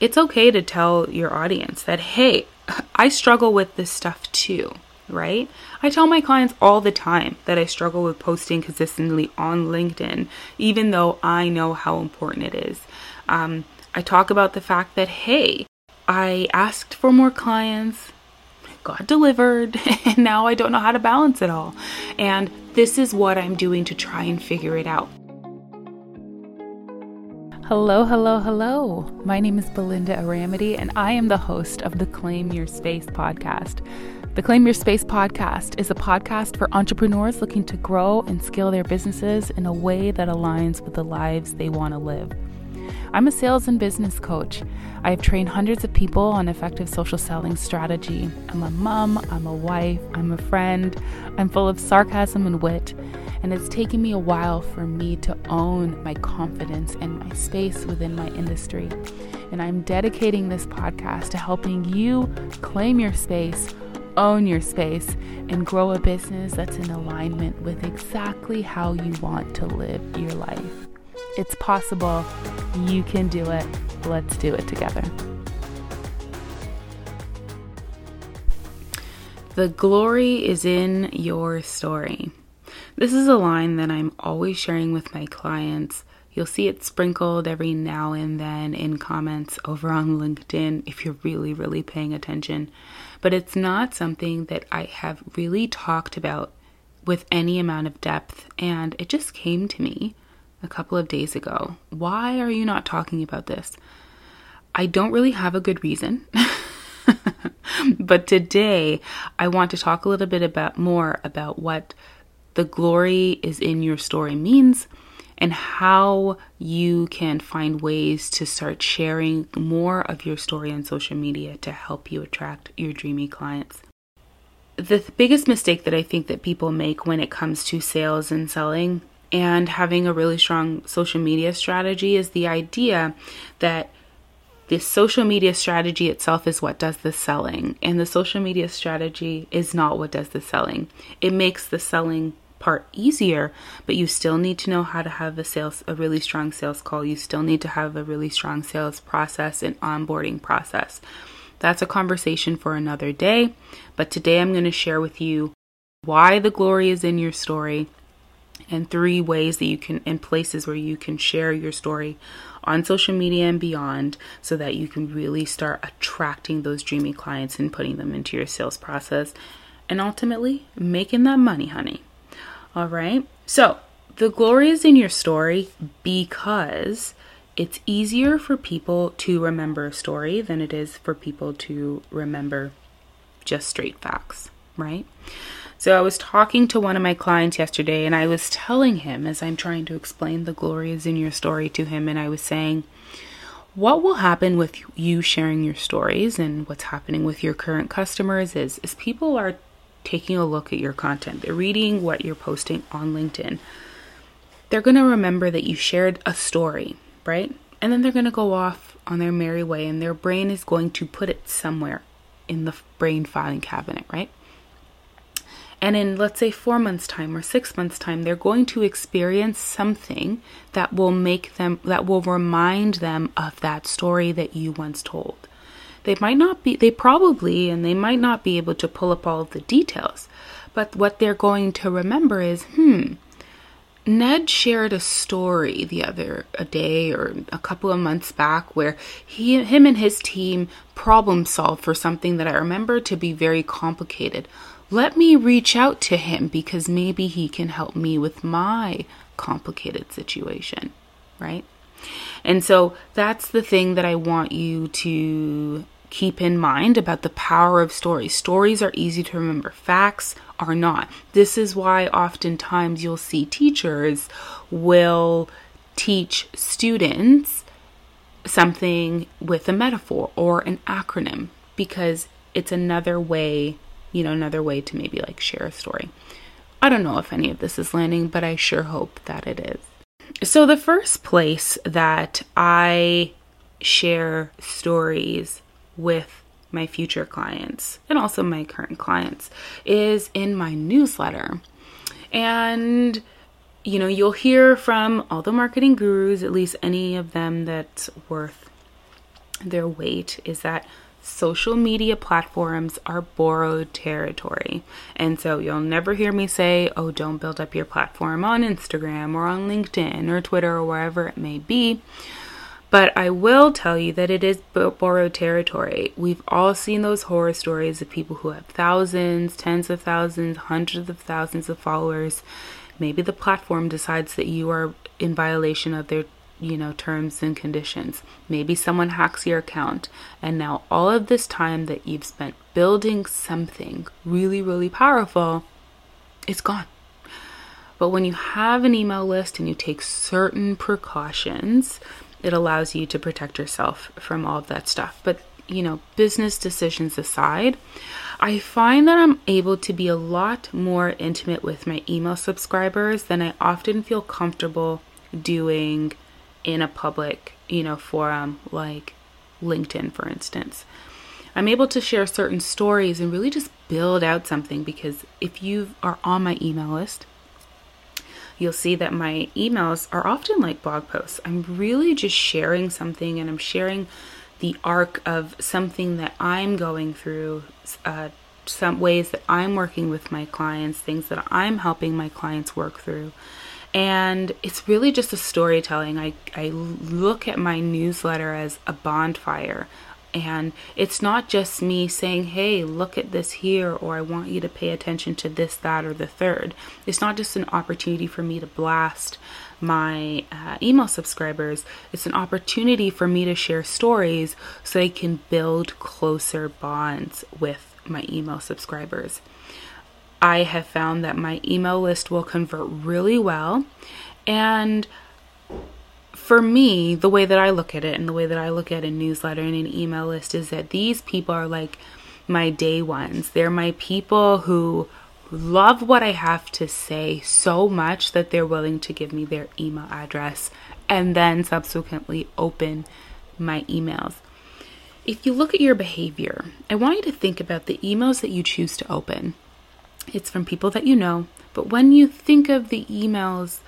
it's okay to tell your audience that, hey, I struggle with this stuff too, right? I tell my clients all the time that I struggle with posting consistently on LinkedIn, even though I know how important it is. Um, I talk about the fact that, hey, I asked for more clients, got delivered, and now I don't know how to balance it all. And this is what I'm doing to try and figure it out. Hello, hello, hello. My name is Belinda Aramity, and I am the host of the Claim Your Space podcast. The Claim Your Space podcast is a podcast for entrepreneurs looking to grow and scale their businesses in a way that aligns with the lives they want to live. I'm a sales and business coach. I have trained hundreds of people on effective social selling strategy. I'm a mom, I'm a wife, I'm a friend, I'm full of sarcasm and wit and it's taken me a while for me to own my confidence and my space within my industry. And I'm dedicating this podcast to helping you claim your space, own your space, and grow a business that's in alignment with exactly how you want to live your life. It's possible. You can do it. Let's do it together. The glory is in your story. This is a line that I'm always sharing with my clients. You'll see it sprinkled every now and then in comments over on LinkedIn if you're really, really paying attention. But it's not something that I have really talked about with any amount of depth, and it just came to me a couple of days ago. Why are you not talking about this? I don't really have a good reason. but today I want to talk a little bit about more about what the glory is in your story means and how you can find ways to start sharing more of your story on social media to help you attract your dreamy clients. The th- biggest mistake that I think that people make when it comes to sales and selling and having a really strong social media strategy is the idea that the social media strategy itself is what does the selling, and the social media strategy is not what does the selling. It makes the selling part easier, but you still need to know how to have a sales a really strong sales call. You still need to have a really strong sales process and onboarding process. That's a conversation for another day, but today I'm going to share with you why the glory is in your story and three ways that you can in places where you can share your story on social media and beyond so that you can really start attracting those dreamy clients and putting them into your sales process and ultimately making that money, honey. All right. So the glory is in your story because it's easier for people to remember a story than it is for people to remember just straight facts, right? So I was talking to one of my clients yesterday and I was telling him as I'm trying to explain the glory is in your story to him and I was saying what will happen with you sharing your stories and what's happening with your current customers is is people are taking a look at your content, they're reading what you're posting on LinkedIn, they're going to remember that you shared a story, right? And then they're going to go off on their merry way, and their brain is going to put it somewhere in the brain filing cabinet, right? And in, let's say, four months' time or six months' time, they're going to experience something that will make them, that will remind them of that story that you once told. They might not be, they probably, and they might not be able to pull up all of the details. But what they're going to remember is, hmm, Ned shared a story the other a day or a couple of months back where he him and his team problem solved for something that I remember to be very complicated. Let me reach out to him because maybe he can help me with my complicated situation, right? And so that's the thing that I want you to keep in mind about the power of stories. Stories are easy to remember, facts are not. This is why oftentimes you'll see teachers will teach students something with a metaphor or an acronym because it's another way, you know, another way to maybe like share a story. I don't know if any of this is landing, but I sure hope that it is. So, the first place that I share stories with my future clients and also my current clients is in my newsletter. And you know, you'll hear from all the marketing gurus, at least any of them that's worth their weight is that social media platforms are borrowed territory. And so you'll never hear me say, oh, don't build up your platform on Instagram or on LinkedIn or Twitter or wherever it may be. But I will tell you that it is borrowed territory. We've all seen those horror stories of people who have thousands, tens of thousands, hundreds of thousands of followers. Maybe the platform decides that you are in violation of their you know, terms and conditions. Maybe someone hacks your account, and now all of this time that you've spent building something really, really powerful, it's gone. But when you have an email list and you take certain precautions, it allows you to protect yourself from all of that stuff. But, you know, business decisions aside, I find that I'm able to be a lot more intimate with my email subscribers than I often feel comfortable doing in a public, you know, forum like LinkedIn, for instance. I'm able to share certain stories and really just build out something because if you are on my email list, you'll see that my emails are often like blog posts. I'm really just sharing something and I'm sharing the arc of something that I'm going through, uh, some ways that I'm working with my clients, things that I'm helping my clients work through. And it's really just a storytelling. I, I look at my newsletter as a bonfire. And it's not just me saying, hey, look at this here, or I want you to pay attention to this, that, or the third. It's not just an opportunity for me to blast my uh, email subscribers. It's an opportunity for me to share stories so I can build closer bonds with my email subscribers. I have found that my email list will convert really well. And for me, the way that I look at it and the way that I look at a newsletter and an email list is that these people are like my day ones. They're my people who love what I have to say so much that they're willing to give me their email address and then subsequently open my emails. If you look at your behavior, I want you to think about the emails that you choose to open. It's from people that you know. But when you think of the emails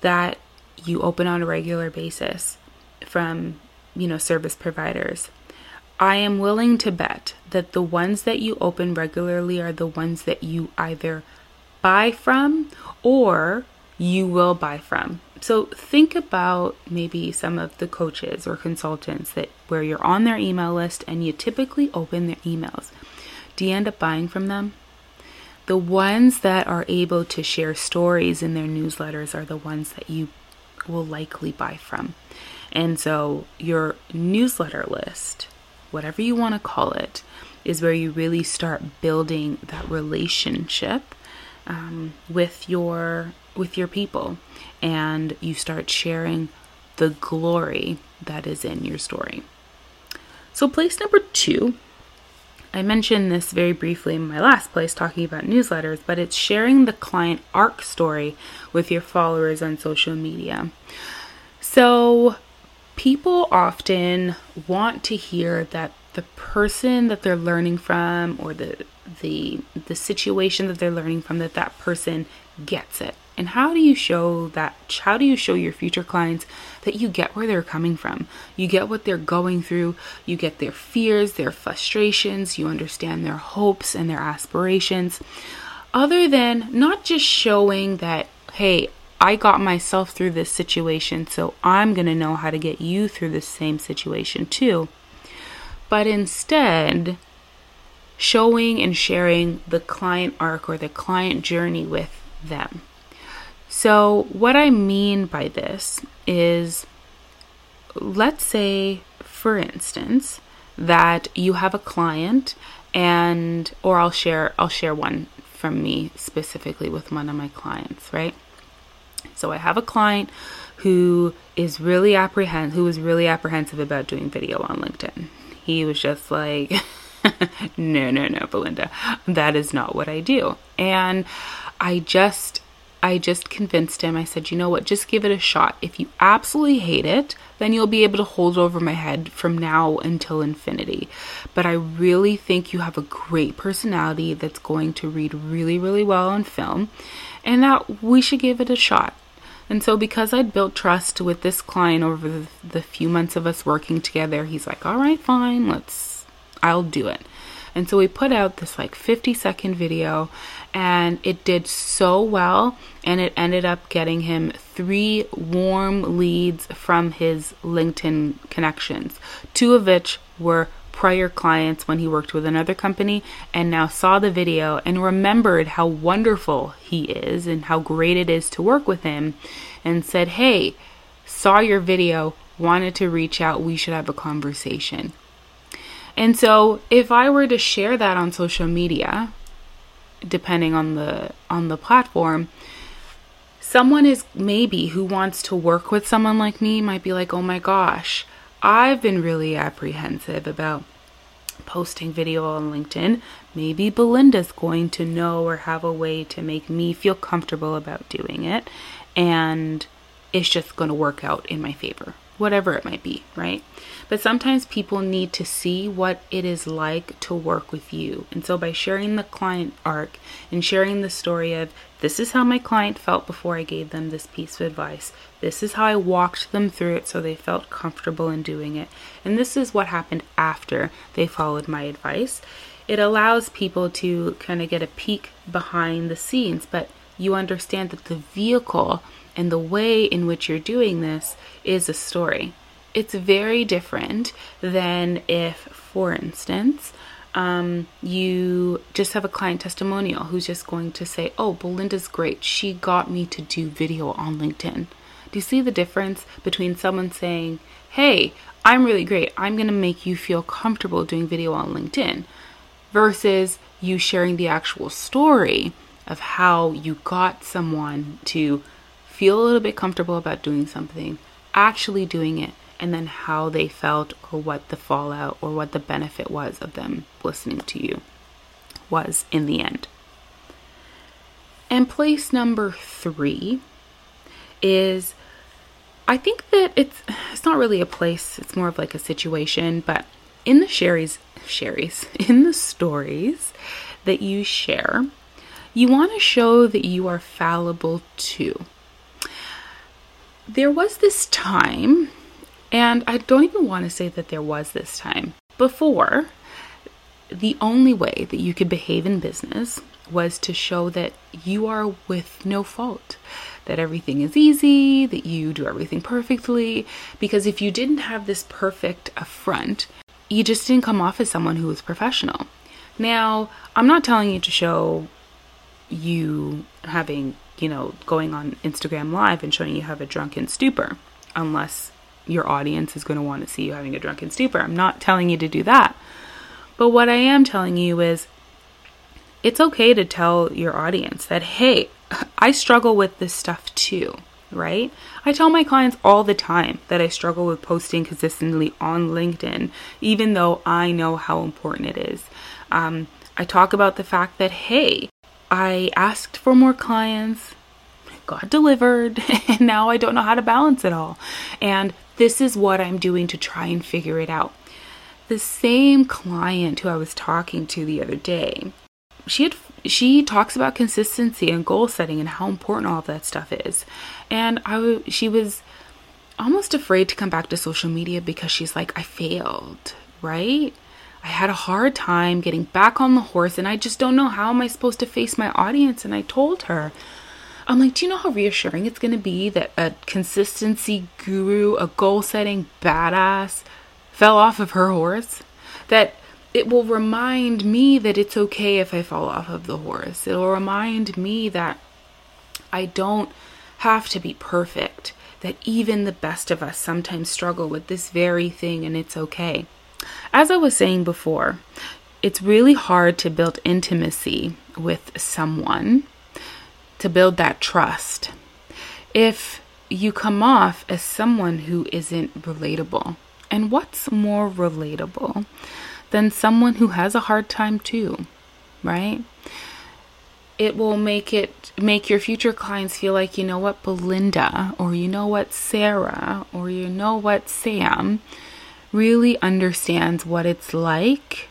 that you open on a regular basis from, you know, service providers, I am willing to bet that the ones that you open regularly are the ones that you either buy from or you will buy from. So think about maybe some of the coaches or consultants that where you're on their email list and you typically open their emails. Do you end up buying from them? The ones that are able to share stories in their newsletters are the ones that you will likely buy from. And so your newsletter list, whatever you want to call it, is where you really start building that relationship um, with your with your people, and you start sharing the glory that is in your story. So place number two I mentioned this very briefly in my last place talking about newsletters, but it's sharing the client arc story with your followers on social media. So, people often want to hear that the person that they're learning from or the the the situation that they're learning from that that person gets it and how do you show that? How do you show your future clients that you get where they're coming from? You get what they're going through, you get their fears, their frustrations, you understand their hopes and their aspirations. Other than not just showing that, hey, I got myself through this situation, so I'm going to know how to get you through the same situation too. But instead, showing and sharing the client arc or the client journey with them. So, what I mean by this is let's say, for instance, that you have a client and or I'll share I'll share one from me specifically with one of my clients, right? So I have a client who is really apprehend who was really apprehensive about doing video on LinkedIn. He was just like no, no, no, Belinda. That is not what I do. And I just I just convinced him. I said, you know what, just give it a shot. If you absolutely hate it, then you'll be able to hold over my head from now until infinity. But I really think you have a great personality that's going to read really, really well on film, and that we should give it a shot. And so, because I'd built trust with this client over the, the few months of us working together, he's like, all right, fine, let's, I'll do it. And so we put out this like 50 second video and it did so well and it ended up getting him three warm leads from his LinkedIn connections, two of which were prior clients when he worked with another company and now saw the video and remembered how wonderful he is and how great it is to work with him and said, Hey, saw your video, wanted to reach out, we should have a conversation. And so if I were to share that on social media, depending on the on the platform, someone is maybe who wants to work with someone like me might be like, "Oh my gosh, I've been really apprehensive about posting video on LinkedIn. Maybe Belinda's going to know or have a way to make me feel comfortable about doing it and it's just going to work out in my favor." Whatever it might be, right? But sometimes people need to see what it is like to work with you. And so by sharing the client arc and sharing the story of this is how my client felt before I gave them this piece of advice, this is how I walked them through it so they felt comfortable in doing it, and this is what happened after they followed my advice. It allows people to kind of get a peek behind the scenes, but you understand that the vehicle and the way in which you're doing this is a story. It's very different than if, for instance, um, you just have a client testimonial who's just going to say, Oh, Belinda's great. She got me to do video on LinkedIn. Do you see the difference between someone saying, Hey, I'm really great. I'm going to make you feel comfortable doing video on LinkedIn versus you sharing the actual story of how you got someone to feel a little bit comfortable about doing something, actually doing it, and then how they felt or what the fallout or what the benefit was of them listening to you was in the end. And place number three is I think that it's it's not really a place, it's more of like a situation, but in the Sherry's Sherry's, in the stories that you share, you want to show that you are fallible too there was this time, and I don't even want to say that there was this time, before the only way that you could behave in business was to show that you are with no fault, that everything is easy, that you do everything perfectly. Because if you didn't have this perfect front, you just didn't come off as someone who was professional. Now, I'm not telling you to show you having you know, going on Instagram Live and showing you have a drunken stupor, unless your audience is going to want to see you having a drunken stupor. I'm not telling you to do that. But what I am telling you is it's okay to tell your audience that, hey, I struggle with this stuff too, right? I tell my clients all the time that I struggle with posting consistently on LinkedIn, even though I know how important it is. Um, I talk about the fact that, hey, I asked for more clients, got delivered, and now I don't know how to balance it all. And this is what I'm doing to try and figure it out. The same client who I was talking to the other day, she had she talks about consistency and goal setting and how important all of that stuff is. And I she was almost afraid to come back to social media because she's like I failed, right? I had a hard time getting back on the horse and I just don't know how am I supposed to face my audience and I told her I'm like, do you know how reassuring it's going to be that a consistency guru, a goal setting badass fell off of her horse? That it will remind me that it's okay if I fall off of the horse. It'll remind me that I don't have to be perfect, that even the best of us sometimes struggle with this very thing and it's okay. As I was saying before, it's really hard to build intimacy with someone, to build that trust, if you come off as someone who isn't relatable. And what's more relatable than someone who has a hard time too, right? It will make it make your future clients feel like you know what Belinda or you know what Sarah or you know what Sam really understands what it's like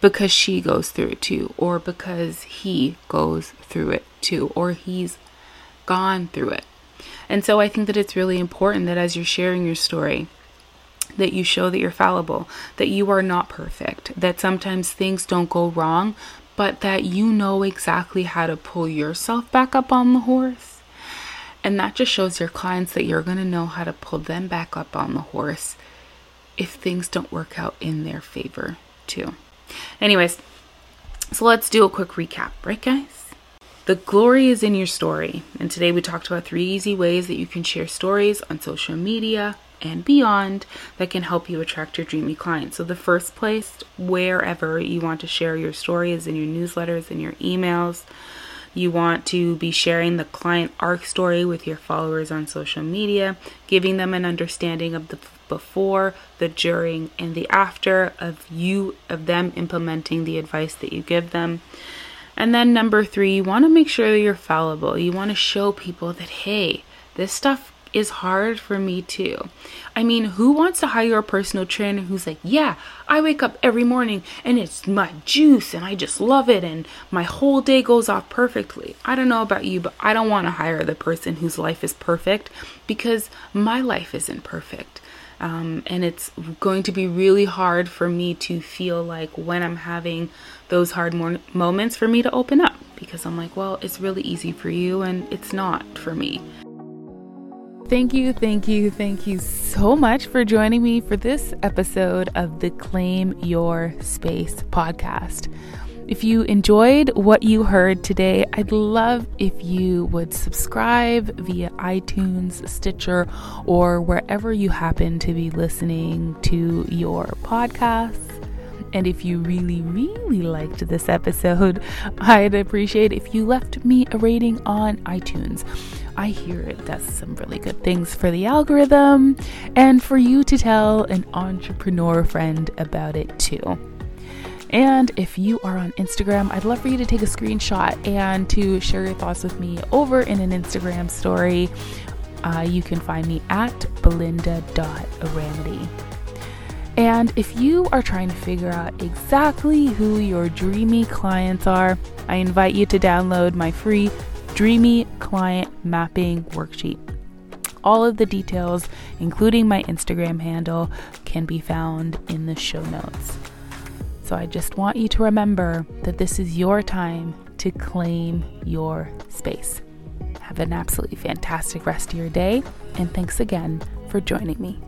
because she goes through it too, or because he goes through it too, or he's gone through it. And so I think that it's really important that as you're sharing your story, that you show that you're fallible, that you are not perfect, that sometimes things don't go wrong, but that you know exactly how to pull yourself back up on the horse. And that just shows your clients that you're going to know how to pull them back up on the horse if things don't work out in their favor, too. Anyways, so let's do a quick recap, right, guys? The glory is in your story. And today we talked about three easy ways that you can share stories on social media, and beyond that can help you attract your dreamy clients. So, the first place, wherever you want to share your story, is in your newsletters and your emails. You want to be sharing the client arc story with your followers on social media, giving them an understanding of the before, the during, and the after of you, of them implementing the advice that you give them. And then number three, you want to make sure that you're fallible. You want to show people that, hey, this stuff is hard for me too. I mean, who wants to hire a personal trainer who's like, yeah, I wake up every morning and it's my juice and I just love it and my whole day goes off perfectly. I don't know about you, but I don't want to hire the person whose life is perfect because my life isn't perfect. Um, and it's going to be really hard for me to feel like when I'm having those hard mo- moments for me to open up because I'm like, well, it's really easy for you and it's not for me. Thank you, thank you, thank you so much for joining me for this episode of the Claim Your Space podcast. If you enjoyed what you heard today, I'd love if you would subscribe via iTunes, Stitcher, or wherever you happen to be listening to your podcasts. And if you really, really liked this episode, I'd appreciate if you left me a rating on iTunes. I hear it does some really good things for the algorithm and for you to tell an entrepreneur friend about it too. And if you are on Instagram, I'd love for you to take a screenshot and to share your thoughts with me over in an Instagram story. Uh, you can find me at belinda.aramity. And if you are trying to figure out exactly who your dreamy clients are, I invite you to download my free Dreamy Client Mapping Worksheet. All of the details, including my Instagram handle, can be found in the show notes. So I just want you to remember that this is your time to claim your space. Have an absolutely fantastic rest of your day, and thanks again for joining me.